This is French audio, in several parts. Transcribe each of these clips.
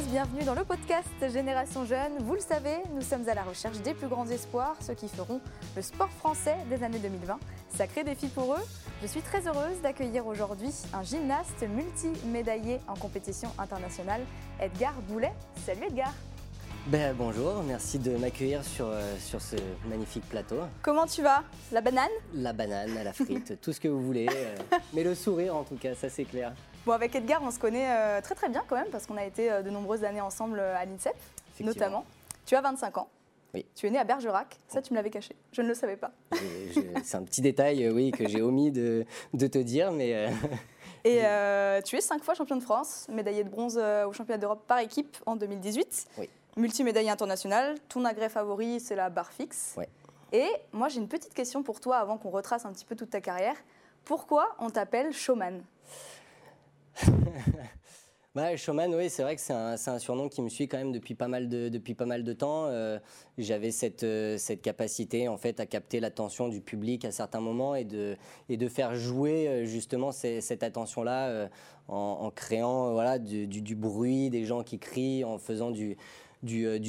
tous, bienvenue dans le podcast Génération Jeune. Vous le savez, nous sommes à la recherche des plus grands espoirs, ceux qui feront le sport français des années 2020. Sacré défi pour eux. Je suis très heureuse d'accueillir aujourd'hui un gymnaste multi-médaillé en compétition internationale, Edgar Boulet. Salut Edgar ben, bonjour, merci de m'accueillir sur, euh, sur ce magnifique plateau. Comment tu vas? La banane? La banane, la frite, tout ce que vous voulez. euh, mais le sourire en tout cas, ça c'est clair. Bon, avec Edgar, on se connaît euh, très très bien quand même, parce qu'on a été euh, de nombreuses années ensemble euh, à l'INSEP, notamment. Tu as 25 ans. Oui. Tu es né à Bergerac. Ça, tu me l'avais caché. Je ne le savais pas. C'est un petit détail, oui, que j'ai omis de, de te dire, mais euh, Et euh, tu es cinq fois champion de France, médaillé de bronze au championnat d'Europe par équipe en 2018. Oui. Multimédaillé international. Ton agrès favori, c'est la barre fixe. Ouais. Et moi, j'ai une petite question pour toi avant qu'on retrace un petit peu toute ta carrière. Pourquoi on t'appelle showman? Ouais, showman, oui, c'est vrai que c'est un, surnom qui me suit quand même depuis pas mal de, depuis pas mal de temps. Euh, J'avais cette, euh, cette capacité en fait à capter l'attention du public à certains moments et de, faire jouer euh, justement cette attention-là en, créant du, bruit, des gens qui crient, en faisant du,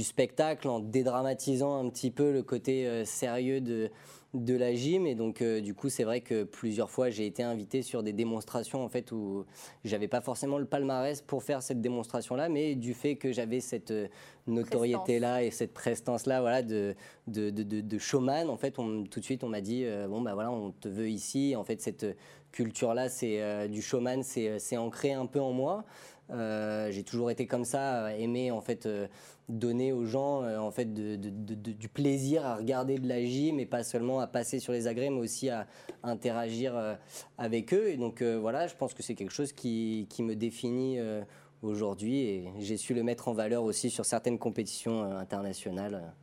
spectacle, en dédramatisant un petit peu le côté sérieux de, de la gym. Et donc, euh, du coup, c'est vrai que plusieurs fois, j'ai été invité sur des démonstrations en fait où j'avais pas forcément le palmarès pour faire cette démonstration-là, mais du fait que j'avais cette euh, notoriété-là et cette prestance-là, voilà, de, de, de, de- de showman, en fait, on, tout de suite, on m'a dit, euh, bon, bah voilà, on te veut ici. En fait, cette culture-là, c'est euh, du showman, c'est c'est ancré un peu en moi. J'ai toujours été comme ça, aimé en fait donner aux gens euh, en fait du plaisir à regarder de la gym et pas seulement à passer sur les agrès, mais aussi à interagir euh, avec eux. Et donc euh, voilà, je pense que c'est quelque chose qui, qui me définit aujourd'hui et j'ai su le mettre en valeur aussi sur certaines compétitions internationales.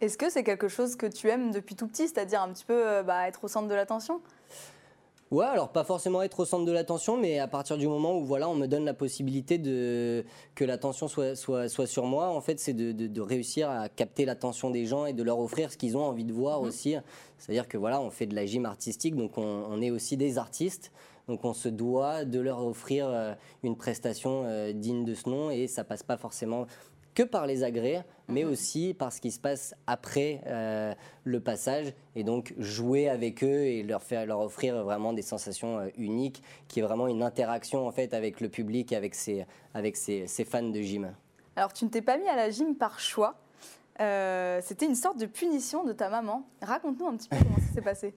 Est-ce que c'est quelque chose que tu aimes depuis tout petit, c'est-à-dire un petit peu bah, être au centre de l'attention? Ouais, alors pas forcément être au centre de l'attention, mais à partir du moment où voilà, on me donne la possibilité de que l'attention soit, soit, soit sur moi, en fait, c'est de, de- de réussir à capter l'attention des gens et de leur offrir ce qu'ils ont envie de voir aussi. C'est-à-dire que voilà, on fait de la gym artistique, donc on, on est aussi des artistes. Donc on se doit de leur offrir euh, une prestation euh, digne de ce nom et ça passe pas forcément que par les agrès, mais aussi par ce qui se passe après euh, le passage, et donc jouer avec eux et leur faire leur offrir vraiment des sensations euh, uniques, qui est vraiment une interaction en fait avec le public, avec ses avec ses, ses fans de gym. Alors, tu ne t'es pas mis à la gym par choix. Euh, C'était une sorte de punition de ta maman. Raconte-nous un petit peu comment ça s'est passé.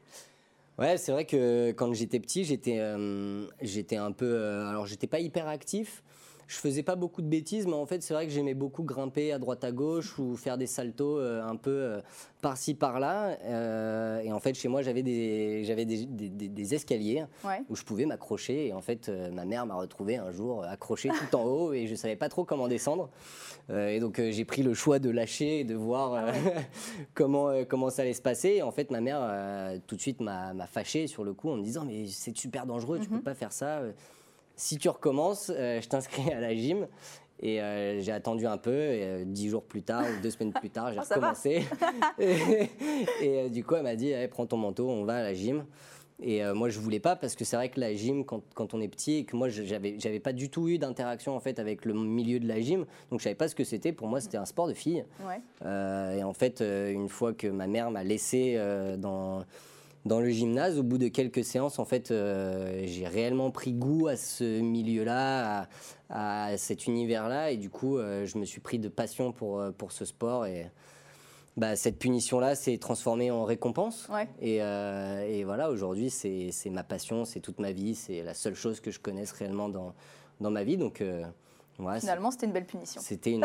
Ouais, c'est vrai que quand j'étais petit, j'étais euh, j'étais un peu euh, alors j'étais pas hyper actif. Je faisais pas beaucoup de bêtises, mais en fait, c'est vrai que j'aimais beaucoup grimper à droite à gauche ou faire des saltos euh, un peu euh, par-ci par-là. Euh, et en fait, chez moi, j'avais des, j'avais des, des- des- des escaliers Ouais. où je pouvais m'accrocher. Et en fait, euh, ma mère m'a retrouvé un jour accroché tout en haut et je savais pas trop comment descendre. Et donc, j'ai pris le choix de lâcher et de voir euh, comment, comment ça allait se passer. Et en fait, ma mère, tout de suite, m'a fâché sur le coup en me disant Mais c'est super dangereux, tu peux pas faire ça. Si tu recommences, euh, je t'inscris à la gym. Et euh, j'ai attendu un peu, et euh, dix jours plus tard ou deux semaines plus tard, j'ai va. recommencé. et et, du coup, elle m'a dit Prends ton manteau, on va à la gym. Et euh, moi, je voulais pas parce que c'est vrai que la gym, quand, quand on est petit, et que moi, je- j'avais, j'avais pas du tout eu d'interaction en fait avec le milieu de la gym, donc je savais pas ce que c'était. Pour moi, c'était un sport de fille. Ouais. Euh, et en fait, euh, une fois que ma mère m'a laissé dans, dans le gymnase, au bout de quelques séances, en fait, euh, j'ai réellement pris goût à ce milieu-là, à, à cet univers-là. Et du coup, euh, je me suis pris de passion pour, euh, pour ce sport. Et bah, cette punition-là s'est transformée en récompense. Ouais. Et, euh, et voilà, aujourd'hui, c'est ma passion, c'est toute ma vie, c'est la seule chose que je connaisse réellement dans, dans ma vie. Donc, ouais, Finalement, c'était une belle punition. c'était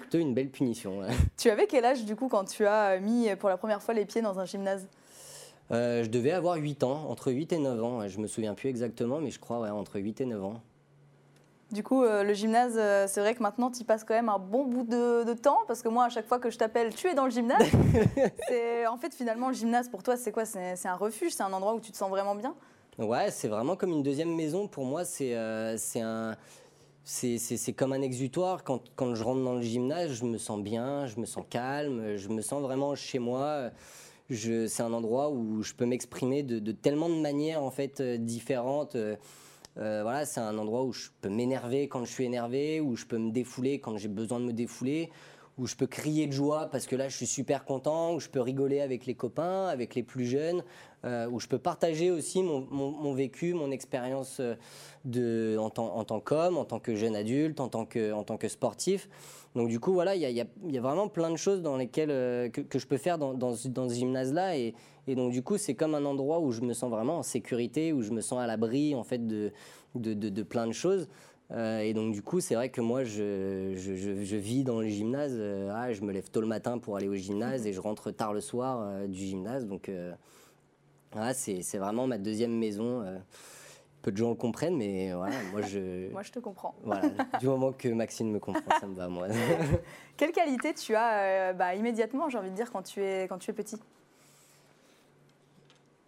plutôt une belle punition. ouais. Tu avais quel âge, du coup, quand tu as mis pour la première fois les pieds dans un gymnase? Euh, je devais avoir 8 ans, entre 8 et 9 ans. Je me souviens plus exactement, mais je crois ouais, entre 8 et 9 ans. Du coup, euh, le gymnase, euh, c'est vrai que maintenant, tu y passes quand même un bon bout de, de temps, parce que moi, à chaque fois que je t'appelle, tu es dans le gymnase. En fait, finalement, le gymnase, pour toi, c'est quoi? C'est un refuge, c'est un endroit où tu te sens vraiment bien? Ouais, c'est vraiment comme une deuxième maison. Pour moi, c'est un. C'est comme un exutoire. Quand, quand je rentre dans le gymnase, je me sens bien, je me sens calme, je me sens vraiment chez moi. C'est un endroit où je peux m'exprimer de, tellement de manières en fait euh, différentes. euh, voilà, c'est un endroit où je peux m'énerver quand je suis énervé, où je peux me défouler quand j'ai besoin de me défouler, où je peux crier de joie parce que là je suis super content, où je peux rigoler avec les copains, avec les plus jeunes, euh, où je peux partager aussi mon, vécu, mon expérience euh, en tant, qu'homme, en tant que jeune adulte, en tant que, en tant que sportif. Donc du coup, voilà, il y a, vraiment plein de choses dans lesquelles, euh, que, je peux faire dans, ce gymnase-là. Et, donc du coup, c'est comme un endroit où je me sens vraiment en sécurité, où je me sens à l'abri en fait de, de plein de choses. Euh, et donc du coup, c'est vrai que moi, je, je, vis dans le gymnase. Euh, ah, je me lève tôt le matin pour aller au gymnase et je rentre tard le soir euh, du gymnase. Donc ah, c'est vraiment ma deuxième maison. peu de gens le comprennent, mais voilà, moi je... moi je te comprends. Voilà, du moment que Maxime me comprend, ça me va moi. Quelle qualité tu as bah, immédiatement, j'ai envie de dire, quand tu es, quand tu es petit?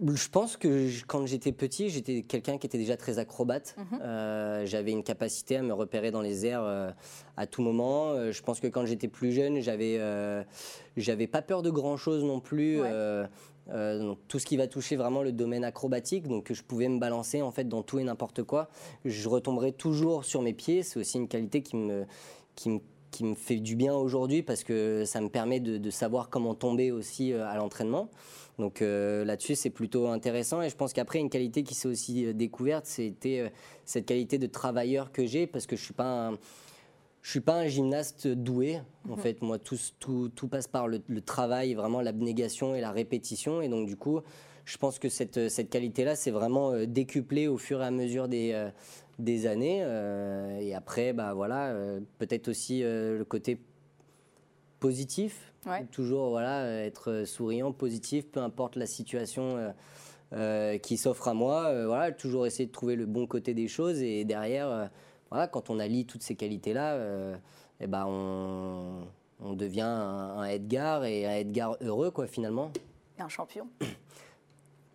Je pense que quand j'étais petit, j'étais quelqu'un qui était déjà très acrobate. Mhm. Euh, j'avais une capacité à me repérer dans les airs euh, à tout moment. Euh, je pense que quand j'étais plus jeune, j'avais j'avais pas peur de grand chose non plus. tout ce qui va toucher vraiment le domaine acrobatique, donc je pouvais me balancer en fait dans tout et n'importe quoi. Je retomberais toujours sur mes pieds. C'est aussi une qualité qui me qui me qui me fait du bien aujourd'hui parce que ça me permet de, de savoir comment tomber aussi à l'entraînement. Donc euh, là-dessus, c'est plutôt intéressant. Et je pense qu'après, une qualité qui s'est aussi euh, découverte, c'était euh, cette qualité de travailleur que j'ai, parce que je suis pas je suis pas un gymnaste doué. En mhm. fait, moi, tout, tout, tout, passe par le, travail, vraiment l'abnégation et la répétition. Et donc, du coup, je pense que cette, cette qualité-là, c'est vraiment décuplé au fur et à mesure des, des années. et après, bah, voilà, peut-être aussi le côté positif Toujours voilà, être souriant, positif, peu importe la situation euh, euh, qui s'offre à moi. Euh, voilà, toujours essayer de trouver le bon côté des choses. Et derrière, voilà, quand on allie toutes ces qualités-là, eh ben on, on, devient un, Edgar et un Edgar heureux, quoi, finalement. Et un champion.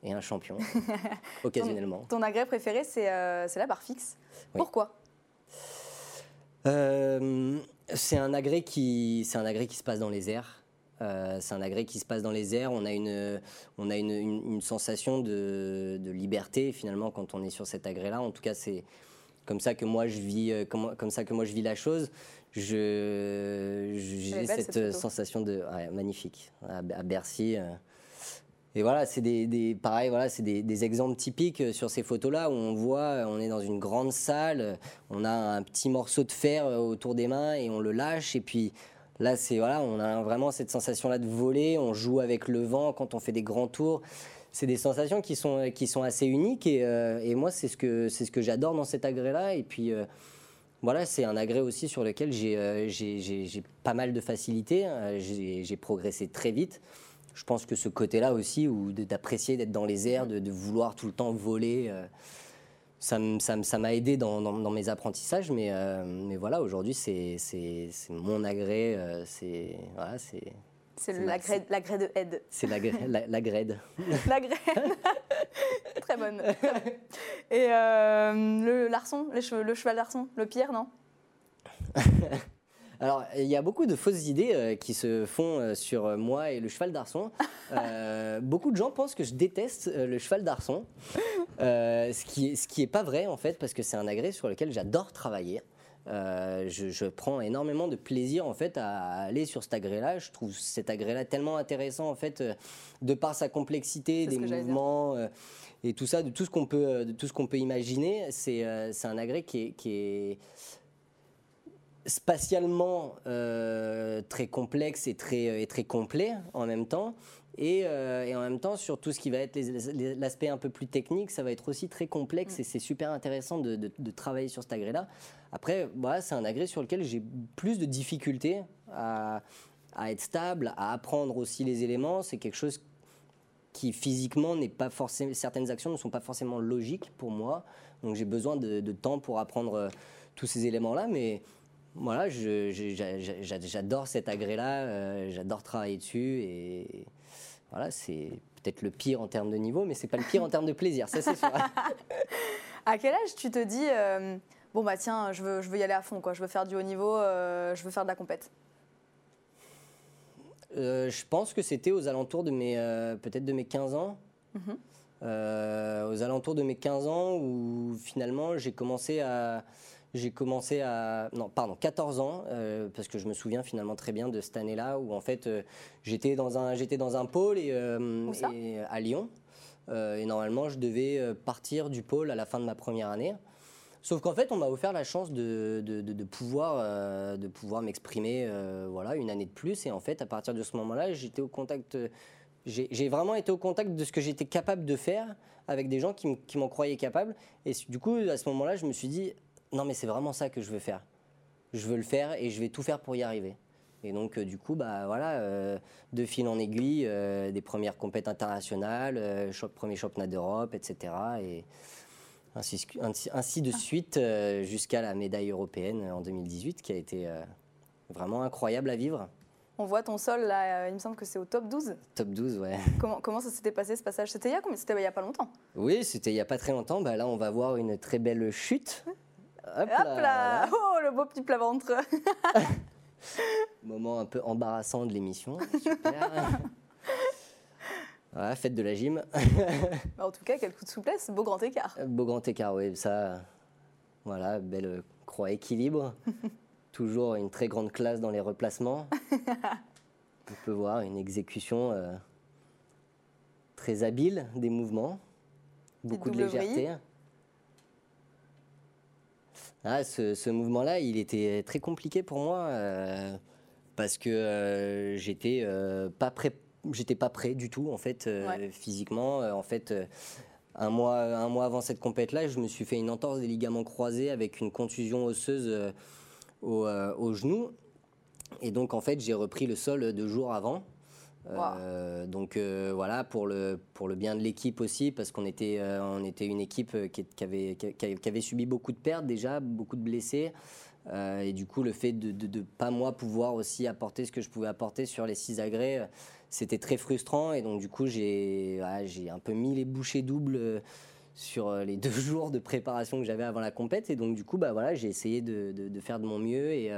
Et un champion, occasionnellement. Ton, agrès préféré, c'est la barre fixe. Pourquoi? C'est un agrès qui, c'est un agrès qui se passe dans les airs. Euh, c'est un agrès qui se passe dans les airs. On a une, on a une, une, sensation de, de, liberté finalement quand on est sur cet agrès-là. En tout cas, c'est comme ça que moi je vis, euh, comme, comme, ça que moi je vis la chose. Je, j'ai cette, sensation de magnifique à, Bercy. Euh. Et voilà, c'est des, pareil, voilà, c'est des, exemples typiques sur ces photos-là où on voit, on est dans une grande salle, on a un petit morceau de fer autour des mains et on le lâche et puis Là, c'est voilà, on a vraiment cette sensation-là de voler. On joue avec le vent quand on fait des grands tours. C'est des sensations qui sont, qui sont assez uniques et, euh, moi, c'est ce que, c'est ce que j'adore dans cet agrès-là. Et puis, euh, voilà, c'est un agrès aussi sur lequel j'ai, euh, j'ai, pas mal de facilité. J'ai, progressé très vite. Je pense que ce côté-là aussi, où d'apprécier d'être dans les airs, de, de, vouloir tout le temps voler ça m'a aidé dans, dans, mes apprentissages, mais, euh, mais voilà, aujourd'hui, c'est mon agrès. Euh, c'est voilà, c'est c'est l'agrès de aide. C'est l'agrès. La, la Très bonne. Et euh, le larçon, le, le cheval d'arçon, le pire, non? Alors, il y a beaucoup de fausses idées euh, qui se font euh, sur moi et le cheval d'arçon. Euh, beaucoup de gens pensent que je déteste le cheval d'arçon, ce qui ce qui est pas vrai en fait, parce que c'est un agrès sur lequel j'adore travailler. je, prends énormément de plaisir en fait à aller sur cet agrès-là. Je trouve cet agrès-là tellement intéressant en fait, de par sa complexité, des mouvements et tout ça, de tout ce qu'on peut, de tout ce qu'on peut imaginer. C'est c'est un agrès qui est, qui est spatialement euh, très complexe et très, et très complet en même temps. Et, euh, et, en même temps, sur tout ce qui va être l'aspect un peu plus technique, ça va être aussi très complexe mm. et c'est super intéressant de, de, travailler sur cet agrès-là. Après, voilà, c'est un agrès sur lequel j'ai plus de difficultés à, à, être stable, à apprendre aussi les éléments. C'est quelque chose qui physiquement n'est pas forcément, certaines actions ne sont pas forcément logiques pour moi. Donc j'ai besoin de, de, temps pour apprendre euh, tous ces éléments-là, mais voilà, j'adore cet agrès-là, euh, j'adore travailler dessus et voilà, c'est peut-être le pire en termes de niveau, mais c'est pas le pire en termes de plaisir, ça c'est sûr. à quel âge tu te dis euh, bon bah tiens, je veux, je veux y aller à fond, quoi, je veux faire du haut niveau, euh, je veux faire de la compète? Je pense que c'était aux alentours de mes peut-être de mes 15 ans. Mhm. aux alentours de mes 15 ans, où finalement j'ai commencé à, j'ai commencé à. Non, pardon, 14 ans, euh, parce que je me souviens finalement très bien de cette année-là où en fait euh, j'étais dans, un, dans un pôle et, euh, à Lyon. et normalement, je devais partir du pôle à la fin de ma première année. Sauf qu'en fait, on m'a offert la chance de, de, de, pouvoir, de pouvoir m'exprimer voilà, une année de plus. Et en fait, à partir de ce moment-là, j'étais au contact. J'ai vraiment été au contact de ce que j'étais capable de faire avec des gens qui m'en croyaient capable. Et du coup, à ce moment-là, je me suis dit, non mais c'est vraiment ça que je veux faire. Je veux le faire et je vais tout faire pour y arriver. Et donc, euh, du coup, bah, voilà, euh, de fil en aiguille, euh, des premières compétitions internationales, premier championnat d'Europe, etc. Et ainsi, ainsi, de suite jusqu'à la médaille européenne en 2018, qui a été vraiment incroyable à vivre. On voit ton sol, là, il me semble que c'est au top 12. Top 12, ouais. Comment, comment ça s'était passé ce passage? C'était il y a C'était il n'y a pas longtemps Oui, c'était il n'y a pas très longtemps. Bah, là, on va voir une très belle chute. Hop, là, Oh, le beau petit plat-ventre Moment un peu embarrassant de l'émission. Super. voilà, fête de la gym. Bah, en tout cas, quel coup de souplesse, beau grand écart. Beau grand écart, oui. Ça, voilà, belle croix équilibre. Toujours une très grande classe dans les replacements. On peut voir une exécution euh, très habile des mouvements, beaucoup de légèreté. Ah, ce, mouvement-là, il était très compliqué pour moi euh, parce que euh, j'étais euh, pas prêt. J'étais pas prêt du tout en fait physiquement. en fait, un mois, un mois avant cette compète-là, je me suis fait une entorse des ligaments croisés avec une contusion osseuse au, au genou. Et donc en fait, j'ai repris le sol deux jours avant. Euh, donc euh, voilà, pour le, pour le bien de l'équipe aussi, parce qu'on était, euh, on était une équipe qui, avait, qui, avait subi beaucoup de pertes déjà, beaucoup de blessés. et du coup, le fait de ne pas moi pouvoir aussi apporter ce que je pouvais apporter sur les six agrès, c'était très frustrant. Et donc du coup, j'ai j'ai un peu mis les bouchées doubles sur les deux jours de préparation que j'avais avant la compète. Et donc du coup, bah, voilà, j'ai essayé de, de, faire de mon mieux. Et,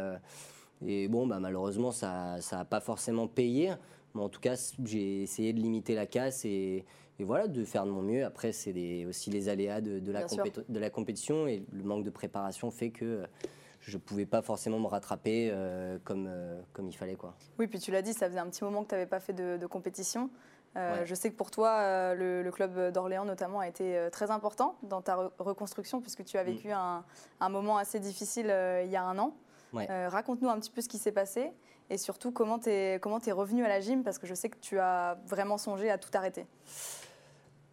et bon, bah, malheureusement, ça n'a pas forcément payé. Mais en tout cas, j'ai essayé de limiter la casse et, voilà, de faire de mon mieux. Après, c'est aussi les aléas de, la de, la compétition et le manque de préparation fait que je ne pouvais pas forcément me rattraper euh, comme, euh, comme il fallait. Quoi. Oui, puis tu l'as dit, ça faisait un petit moment que tu n'avais pas fait de, compétition. Euh, je sais que pour toi, le, club d'Orléans notamment a été très important dans ta reconstruction puisque tu as vécu mm. un, un, moment assez difficile il y a un an. Raconte-nous un petit peu ce qui s'est passé et surtout, comment tu es, comment es revenu à la gym Parce que je sais que tu as vraiment songé à tout arrêter.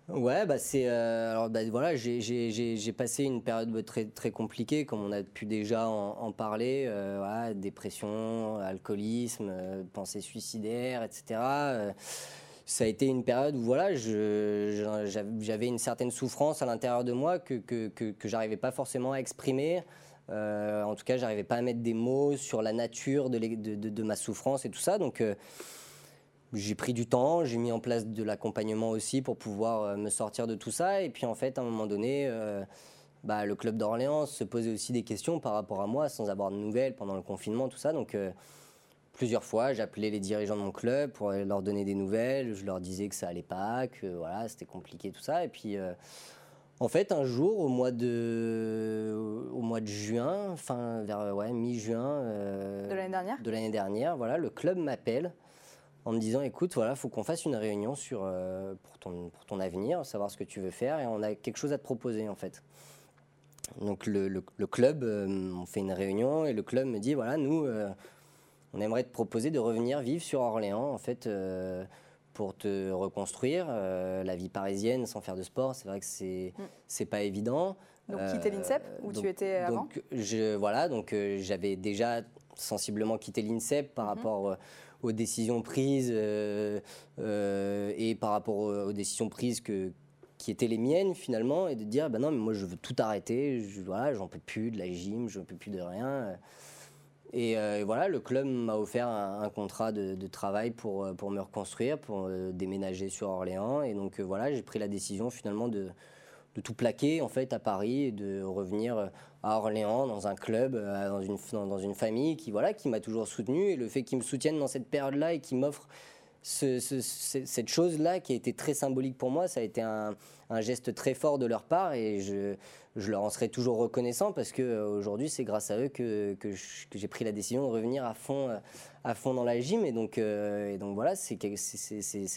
Ouais, bah c'est euh, alors bah voilà, j'ai passé une période très très compliquée, comme on a pu déjà en, parler, euh, dépression, alcoolisme, euh, pensée suicidaire, etc. ça a été une période où voilà, j'avais une certaine souffrance à l'intérieur de moi que que, que, que j'arrivais pas forcément à exprimer. Euh, en tout cas, j'arrivais pas à mettre des mots sur la nature de, ma souffrance et tout ça. Donc, euh, j'ai pris du temps, j'ai mis en place de l'accompagnement aussi pour pouvoir euh, me sortir de tout ça. Et puis, en fait, à un moment donné, bah, le club d'Orléans se posait aussi des questions par rapport à moi, sans avoir de nouvelles pendant le confinement, tout ça. Donc, plusieurs fois, j'appelais les dirigeants de mon club pour leur donner des nouvelles. Je leur disais que ça allait pas, que voilà, c'était compliqué, tout ça. Et puis en fait, un jour, au mois de, au mois de juin, enfin vers ouais, mi-juin euh, de l'année dernière, de l'année dernière, voilà, le club m'appelle en me disant, écoute, voilà, faut qu'on fasse une réunion sur euh, pour ton pour ton avenir, savoir ce que tu veux faire, et on a quelque chose à te proposer en fait. Donc le, le, club, euh, on fait une réunion et le club me dit, voilà, nous, on aimerait te proposer de revenir vivre sur Orléans, en fait pour te reconstruire. Euh, la vie parisienne sans faire de sport, c'est vrai que c'est mm. c'est pas évident. Donc quitter l'INSEP où tu étais avant? donc, je, Voilà, donc euh, j'avais déjà sensiblement quitté l'INSEP par mm-hmm. rapport euh, aux décisions prises et par rapport aux, décisions prises que, qui étaient les miennes finalement et de dire bah non mais moi je veux tout arrêter, je, voilà, j'en peux plus de la gym, je peux plus de rien. Euh, et, voilà, le club m'a offert un, contrat de, travail pour, euh, pour me reconstruire, pour euh, déménager sur Orléans. Et donc voilà, j'ai pris la décision finalement de, tout plaquer en fait à Paris et de revenir à Orléans dans un club, dans une, dans une famille qui voilà qui m'a toujours soutenu. Et le fait qu'ils me soutiennent dans cette période-là et qu'ils m'offrent cette chose-là qui a été très symbolique pour moi, ça a été un, geste très fort de leur part et je, leur en serai toujours reconnaissant parce qu'aujourd'hui, c'est grâce à eux que, j'ai pris la décision de revenir à fond, à fond dans la gym. Et donc, et donc voilà, c'est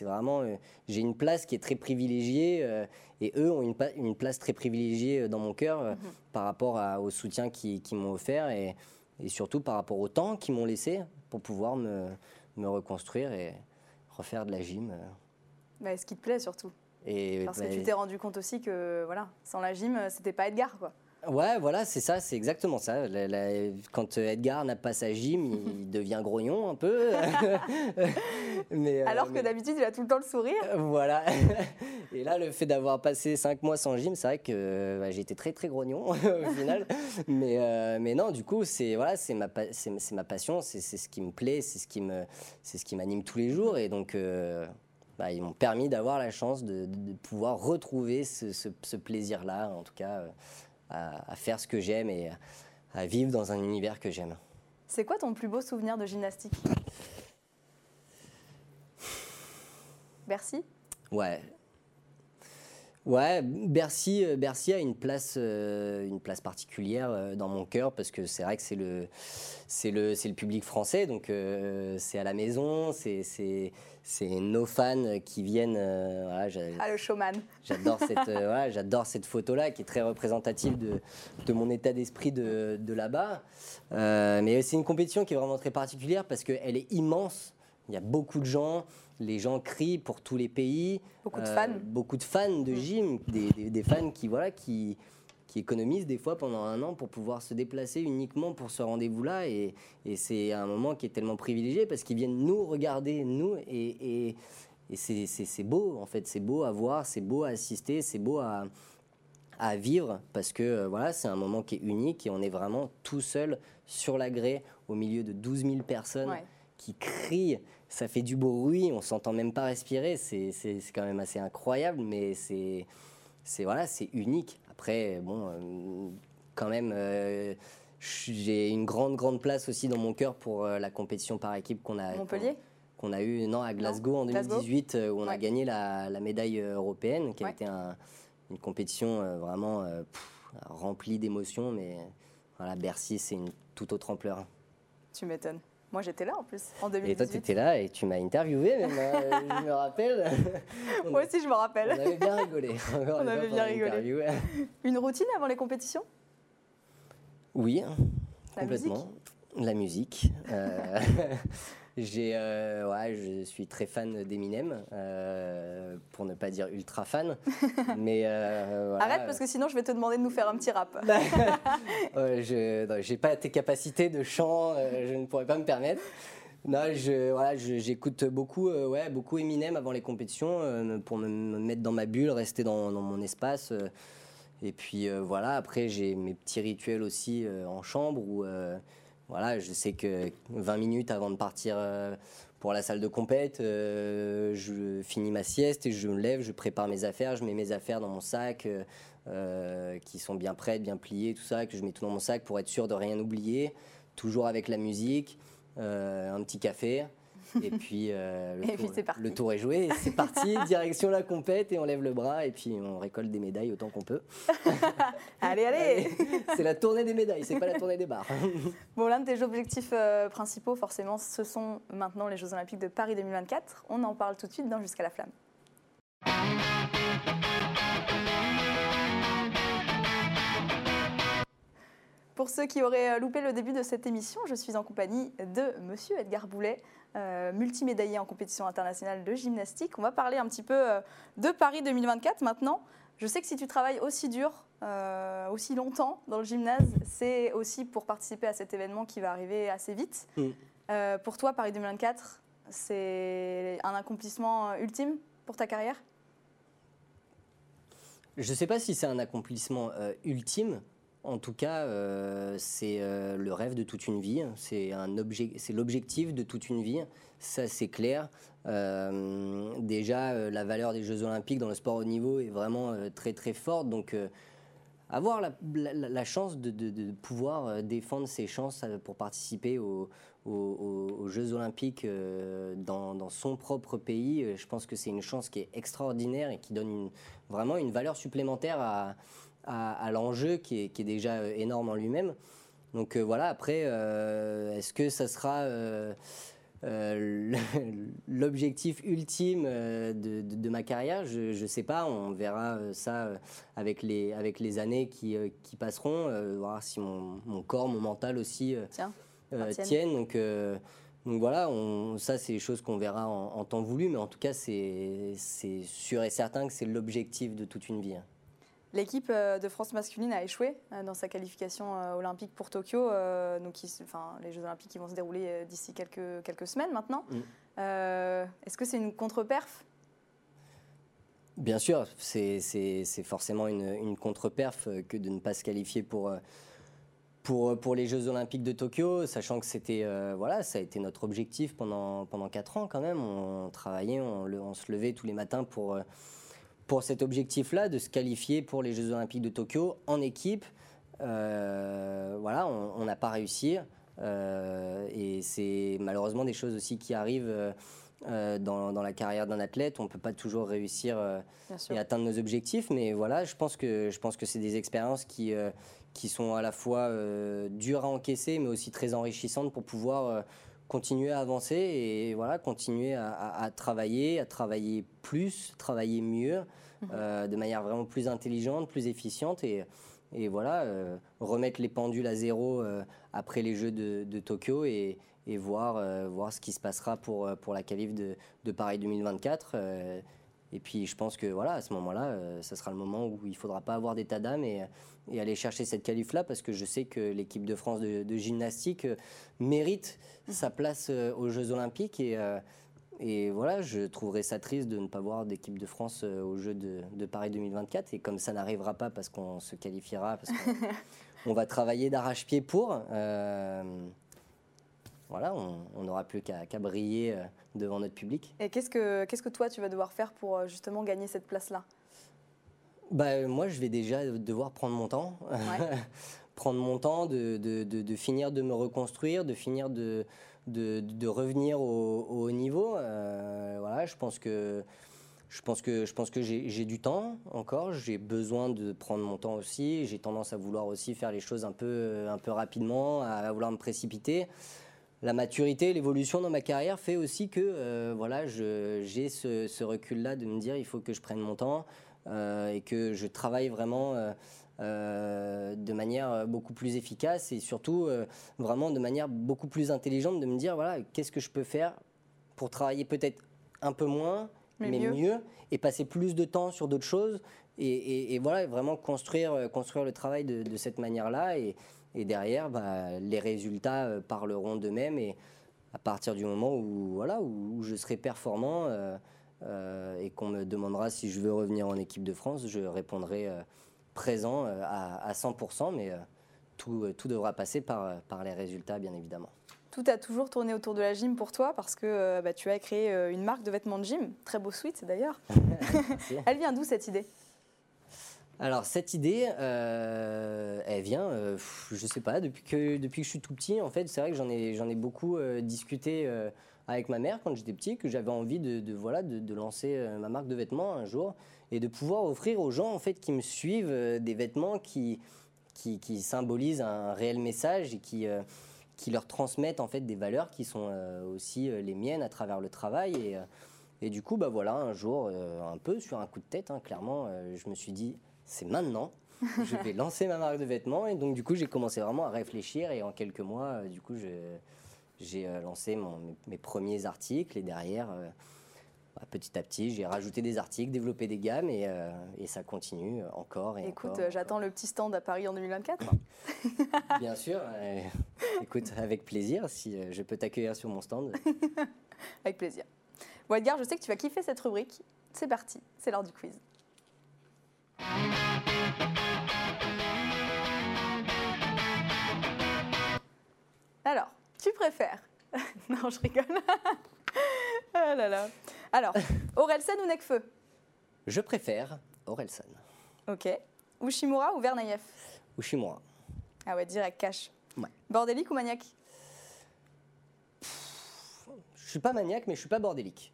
vraiment. j'ai une place qui est très privilégiée et eux ont une, place très privilégiée dans mon cœur mm-hmm. par rapport au soutien qu'ils m'ont offert et, et surtout par rapport au temps qu'ils m'ont laissé pour pouvoir me, me reconstruire et refaire de la gym. Euh. Bah, ce qui te plaît surtout. Et, Parce que bah, tu t'es rendu compte aussi que voilà, sans la gym, c'était pas Edgar. Quoi. Ouais, voilà, c'est ça, c'est exactement ça. quand Edgar n'a pas sa gym, il devient grognon un peu. mais, euh, Alors que d'habitude, il a tout le temps le sourire. Voilà. Et là, le fait d'avoir passé cinq mois sans gym, c'est vrai que bah, j'ai été très très grognon au final. mais, euh, mais non, du coup, c'est voilà, c'est ma, ma passion, c'est, ce qui me plaît, c'est ce qui me, c'est ce qui m'anime tous les jours. Et donc. Euh, bah, ils m'ont permis d'avoir la chance de, pouvoir retrouver ce, ce plaisir-là, en tout cas, à, faire ce que j'aime et à vivre dans un univers que j'aime. C'est quoi ton plus beau souvenir de gymnastique? Bercy Ouais. Ouais, Bercy, euh, Bercy a une place, euh, une place particulière euh, dans mon cœur parce que c'est vrai que c'est le, c'est le, c'est le public français, donc c'est à la maison, c'est, c'est, c'est nos fans qui viennent. ah, le showman. J'adore cette, j'adore cette photo-là qui est très représentative de, de mon état d'esprit de, de là-bas. mais c'est une compétition qui est vraiment très particulière parce qu'elle est immense. Il y a beaucoup de gens les gens crient pour tous les pays. Beaucoup de fans. Euh, beaucoup de fans de mm. gym, des, fans qui, voilà, qui, qui économisent des fois pendant un an pour pouvoir se déplacer uniquement pour ce rendez-vous-là. Et, c'est un moment qui est tellement privilégié parce qu'ils viennent nous regarder, nous, et, et, c'est beau, en fait. C'est beau à voir, c'est beau à assister, c'est beau à, à vivre parce que euh, voilà, c'est un moment qui est unique et on est vraiment tout seul sur la grée au milieu de 12 000 personnes qui crient ça fait du bruit, on s'entend même pas respirer, c'est quand même assez incroyable, mais c'est voilà, c'est unique. Après, bon, euh, quand même, euh, j'ai une grande grande place aussi dans mon cœur pour euh, la compétition par équipe qu'on a Montpellier? qu'on a eu non à Glasgow en 2018 où on a gagné la, la, médaille européenne, qui a été une compétition vraiment remplie d'émotions, mais voilà, Bercy c'est une toute autre ampleur. Tu m'étonnes. Moi, j'étais là en plus, en 2018. Et toi, tu étais là et tu m'as interviewé même, hein, je me rappelle. Moi aussi, je me rappelle. On avait bien rigolé. on avait bien rigolé. Une routine avant les compétitions? Oui, complètement. La musique. Euh, J'ai, euh, ouais, je suis très fan d'Eminem, euh, pour ne pas dire ultra fan. mais euh, Arrête parce que sinon je vais te demander de nous faire un petit rap. je n'ai pas tes capacités de chant, je ne pourrais pas me permettre. Non, je, voilà, j'écoute beaucoup, ouais, beaucoup Eminem avant les compétitions pour me, mettre dans ma bulle, rester dans, dans mon espace. et puis voilà, après j'ai mes petits rituels aussi en chambre où voilà, je sais que 20 minutes avant de partir euh, pour la salle de compète, euh, je finis ma sieste et je me lève, je prépare mes affaires, je mets mes affaires dans mon sac, euh, qui sont bien prêtes, bien pliées, tout ça, que je mets tout dans mon sac pour être sûr de rien oublier, toujours avec la musique, un petit café. Et puis, euh, le, tour, est joué, c'est parti, direction la compète et on lève le bras et puis on récolte des médailles autant qu'on peut. allez, allez, C'est la tournée des médailles, c'est pas la tournée des barres. bon, l'un de tes objectifs euh, principaux, forcément, ce sont maintenant les Jeux Olympiques de Paris 2024. On en parle tout de suite dans Jusqu'à la flamme. Pour ceux qui auraient euh, loupé le début de cette émission, je suis en compagnie de Monsieur Edgar Boulet, euh, multimédaillé en compétition internationale de gymnastique. On va parler un petit peu euh, de Paris 2024 maintenant. Je sais que si tu travailles aussi dur, euh, aussi longtemps dans le gymnase, c'est aussi pour participer à cet événement qui va arriver assez vite. Mm. pour toi, Paris 2024, c'est un accomplissement ultime pour ta carrière? Je ne sais pas si c'est un accomplissement ultime. En tout cas, euh, c'est euh, le rêve de toute une vie, c'est l'objectif de toute une vie, ça c'est clair. Euh, déjà, la valeur des Jeux Olympiques dans le sport haut niveau est vraiment très très forte, donc avoir la, chance de, pouvoir défendre ses chances pour participer aux, Jeux olympiques dans, son propre pays. Je pense que c'est une chance qui est extraordinaire et qui donne vraiment une valeur supplémentaire à, l'enjeu qui est, déjà énorme en lui-même. Donc voilà, après, est-ce que ça sera euh, l'objectif ultime euh, de, ma carrière, je ne sais pas, on verra euh, ça avec les, avec les années qui, qui passeront, voir si mon, mon, corps, mon mental aussi tiennent. Donc, donc voilà, on, ça c'est des choses qu'on verra en, temps voulu, mais en tout cas c'est sûr et certain que c'est l'objectif de toute une vie. L'équipe euh, de France masculine a échoué euh, dans sa qualification euh, olympique pour Tokyo. Donc, enfin, les Jeux olympiques qui vont se dérouler d'ici quelques, quelques semaines maintenant. Mm. Est-ce que c'est une contre-perf? Bien sûr, c'est forcément une, une contre-perf que de ne pas se qualifier pour, pour, pour les Jeux olympiques de Tokyo, sachant que c'était voilà, ça a été notre objectif pendant, pendant 4 ans quand même. On travaillait, on, on se levait tous les matins pour pour cet objectif-là de se qualifier pour les Jeux Olympiques de Tokyo en équipe. Euh, voilà, on n'a pas réussi. Euh, et c'est malheureusement des choses aussi qui arrivent euh, dans, dans, la carrière d'un athlète. On ne peut pas toujours réussir et atteindre nos objectifs. Mais voilà, je pense que, je pense que c'est des expériences qui, qui sont à la fois dures à encaisser, mais aussi très enrichissantes pour pouvoir continuer à avancer et voilà, continuer à, travailler, à travailler plus, travailler mieux, mhm. euh, de manière vraiment plus intelligente, plus efficiente et, et voilà, euh, remettre les pendules à zéro euh, après les Jeux de, Tokyo et, et voir, voir ce qui se passera pour, pour la qualif de, de Paris 2024. Et puis je pense que voilà, à ce moment-là, ce sera le moment où il ne faudra pas avoir d'état d'âme et, et, aller chercher cette qualif-là parce que je sais que l'équipe de France de, de gymnastique mérite sa place euh, aux Jeux Olympiques. Et, euh, et voilà, je trouverais ça triste de ne pas voir d'équipe de France euh, aux Jeux de, Paris 2024. Et comme ça n'arrivera pas parce qu'on se qualifiera, parce qu'on va travailler d'arrache-pied pour, voilà, on n'aura plus qu'à briller devant notre public. Et qu'est-ce que, qu'est-ce que toi, tu vas devoir faire pour justement gagner cette place-là? Bah, Moi, je vais déjà devoir prendre mon temps. prendre mon temps, de, de, de, finir de me reconstruire, de finir de, revenir au, haut niveau. Euh, voilà, je pense que je pense que, je pense que j'ai du temps encore, j'ai besoin de prendre mon temps aussi, j'ai tendance à vouloir aussi faire les choses un peu, un peu rapidement, à vouloir me précipiter. La maturité, l'évolution dans ma carrière fait aussi que euh, voilà, j'ai ce, ce recul-là de me dire il faut que je prenne mon temps euh, et que je travaille vraiment euh, de manière beaucoup plus efficace et surtout vraiment de manière beaucoup plus intelligente de me dire voilà qu'est-ce que je peux faire pour travailler peut-être un peu moins mais, mieux. et passer plus de temps sur d'autres choses et, voilà vraiment construire construire le travail de, cette manière-là et, derrière bah, les résultats parleront d'eux-mêmes et à partir du moment où voilà où, je serai performant et qu'on me demandera si je veux revenir en équipe de France, je répondrai présent euh, à, 100%, mais euh, tout, euh, tout devra passer par, par les résultats, bien évidemment. Tout a toujours tourné autour de la gym pour toi parce que bah, tu as créé une marque de vêtements de gym, très beau sweat d'ailleurs. Elle vient d'où cette idée? Alors cette idée, elle vient, je je sais pas, depuis que depuis que je suis tout petit. En fait, c'est vrai que j'en ai ai beaucoup discuté avec ma mère quand j'étais petit, que j'avais envie de, voilà de, lancer ma marque de vêtements un jour et de pouvoir offrir aux gens en fait qui me suivent euh, des vêtements qui, qui, symbolisent un réel message et qui, euh, qui leur transmettent en fait des valeurs qui sont euh, aussi les miennes à travers le travail et, et du coup bah voilà un jour un peu sur un coup de tête hein, clairement je me suis dit c'est maintenant je vais lancer ma marque de vêtements et donc du coup j'ai commencé vraiment à réfléchir et en quelques mois du coup j'ai lancé mes, premiers articles et derrière bah, petit à petit, j'ai rajouté des articles, développé des gammes et, euh, ça continue encore et Écoute, euh, j'attends le petit stand à Paris en 2024. Bien sûr. Euh, écoute, avec plaisir, si je peux t'accueillir sur mon stand. avec plaisir. Bon, Edgar, je sais que tu vas kiffer cette rubrique. C'est parti, c'est l'heure du quiz. Tu préfères Non, je rigole. ah là là. Alors, Orelsan ou Necfeu Je préfère Orelsan. Ok. Ushimura ou Vernayev Ushimura. Ah ouais, direct, cash. Ouais. Bordélique ou maniaque? Je suis pas maniaque, mais je suis pas bordélique.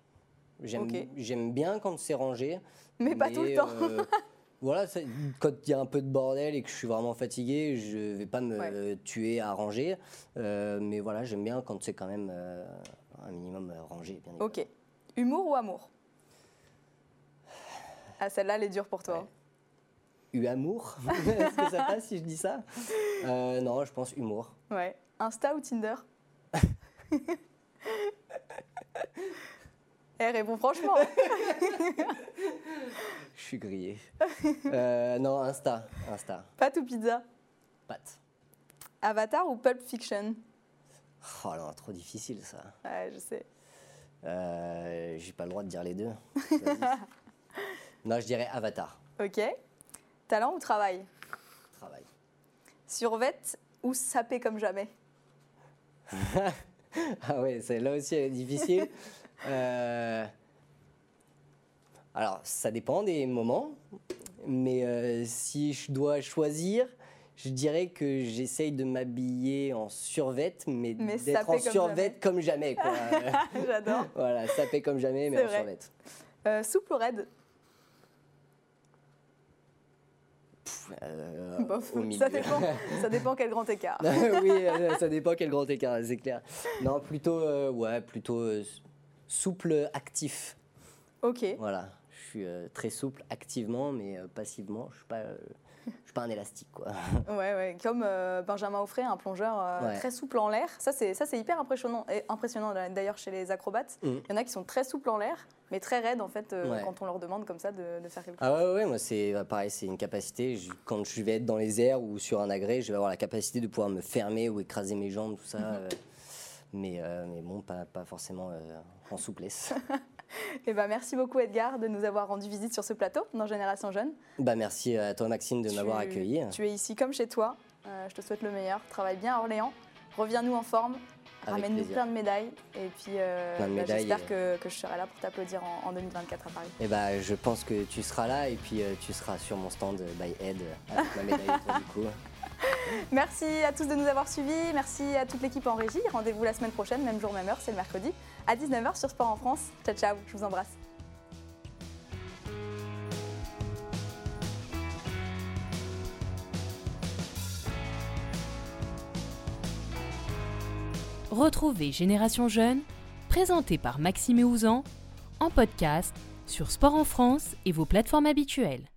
J'aime bien quand c'est rangé. Mais pas tout le temps. euh, voilà, ça- quand il y a un peu de bordel et que je suis vraiment fatigué, je vais pas me Ouais. tuer à ranger. Euh, mais voilà, j'aime bien quand c'est quand même euh, un minimum euh, rangé. Bien. Ok. Humour ou amour? Ah, celle-là, elle est dure pour toi. Ouais. Eu amour? Est-ce que ça passe si je dis ça? Euh, Non, je pense humour. Ouais. Insta ou Tinder? Eh, réponds franchement. Je suis grillé. Euh, non, Insta. Insta. Pâte ou pizza? Pâte. Avatar ou Pulp Fiction? Oh non, trop difficile ça. Ouais, je sais. Euh, J'ai pas le droit de dire les deux. Non, je dirais Avatar. Ok. Talent ou travail? Travail. Survette ou sapé comme jamais? Ah ouais, celle-là aussi elle est difficile. Euh, Alors, ça dépend des moments, mais euh, si je dois choisir, je dirais que j'essaye de m'habiller en survette, mais, Mais d'être en comme survette comme jamais. quoi. J'adore. voilà, sapé comme jamais, mais en vrai. survette. Euh, souple ou raide? Euh, ça dépend, ça dépend quel grand écart. oui, euh, ça dépend quel grand écart, c'est clair. Non, plutôt, euh, ouais, plutôt souple, actif. Ok. Voilà, je suis euh, très souple activement, mais euh, passivement, je suis pas, euh, je suis pas un élastique, quoi. Ouais, ouais. Comme Benjamin Offray, un plongeur Ouais. très souple en l'air. Ça, c'est ça, c'est hyper impressionnant. Et impressionnant d'ailleurs chez les acrobates. Mm. Il y en a qui sont très souples en l'air, mais très raides en fait Ouais. quand on leur demande comme ça de, de faire quelque chose. Ah ouais, ouais, moi c'est bah, pareil, c'est une capacité. Je- quand je vais être dans les airs ou sur un agrès, je vais avoir la capacité de pouvoir me fermer ou écraser mes jambes, tout ça. euh, mais, euh, mais bon, pas, pas forcément euh, en souplesse. Et ben, merci beaucoup Edgar de nous avoir rendu visite sur ce plateau dans Génération Jeune. bah merci à toi Maxime de m'avoir accueilli. Tu es ici comme chez toi. Euh, je te souhaite le meilleur. Travaille bien à Orléans. Reviens-nous en forme. Ramène-nous plein de médailles. Et puis, euh, bah, j'espère que, que je serai là pour t'applaudir en, en 2024 à Paris. Et bah, je pense que tu seras là et puis euh, tu seras sur mon stand by Ed avec ma médaille autour du cou. Merci à tous de nous avoir suivis. Merci à toute l'équipe en régie. Rendez-vous la semaine prochaine, même jour, même heure, c'est le mercredi, à 19h sur Sport en France. Ciao, ciao, je vous embrasse. Retrouvez Génération Jeune, présenté par Maxime Ouzan, en podcast sur Sport en France et vos plateformes habituelles.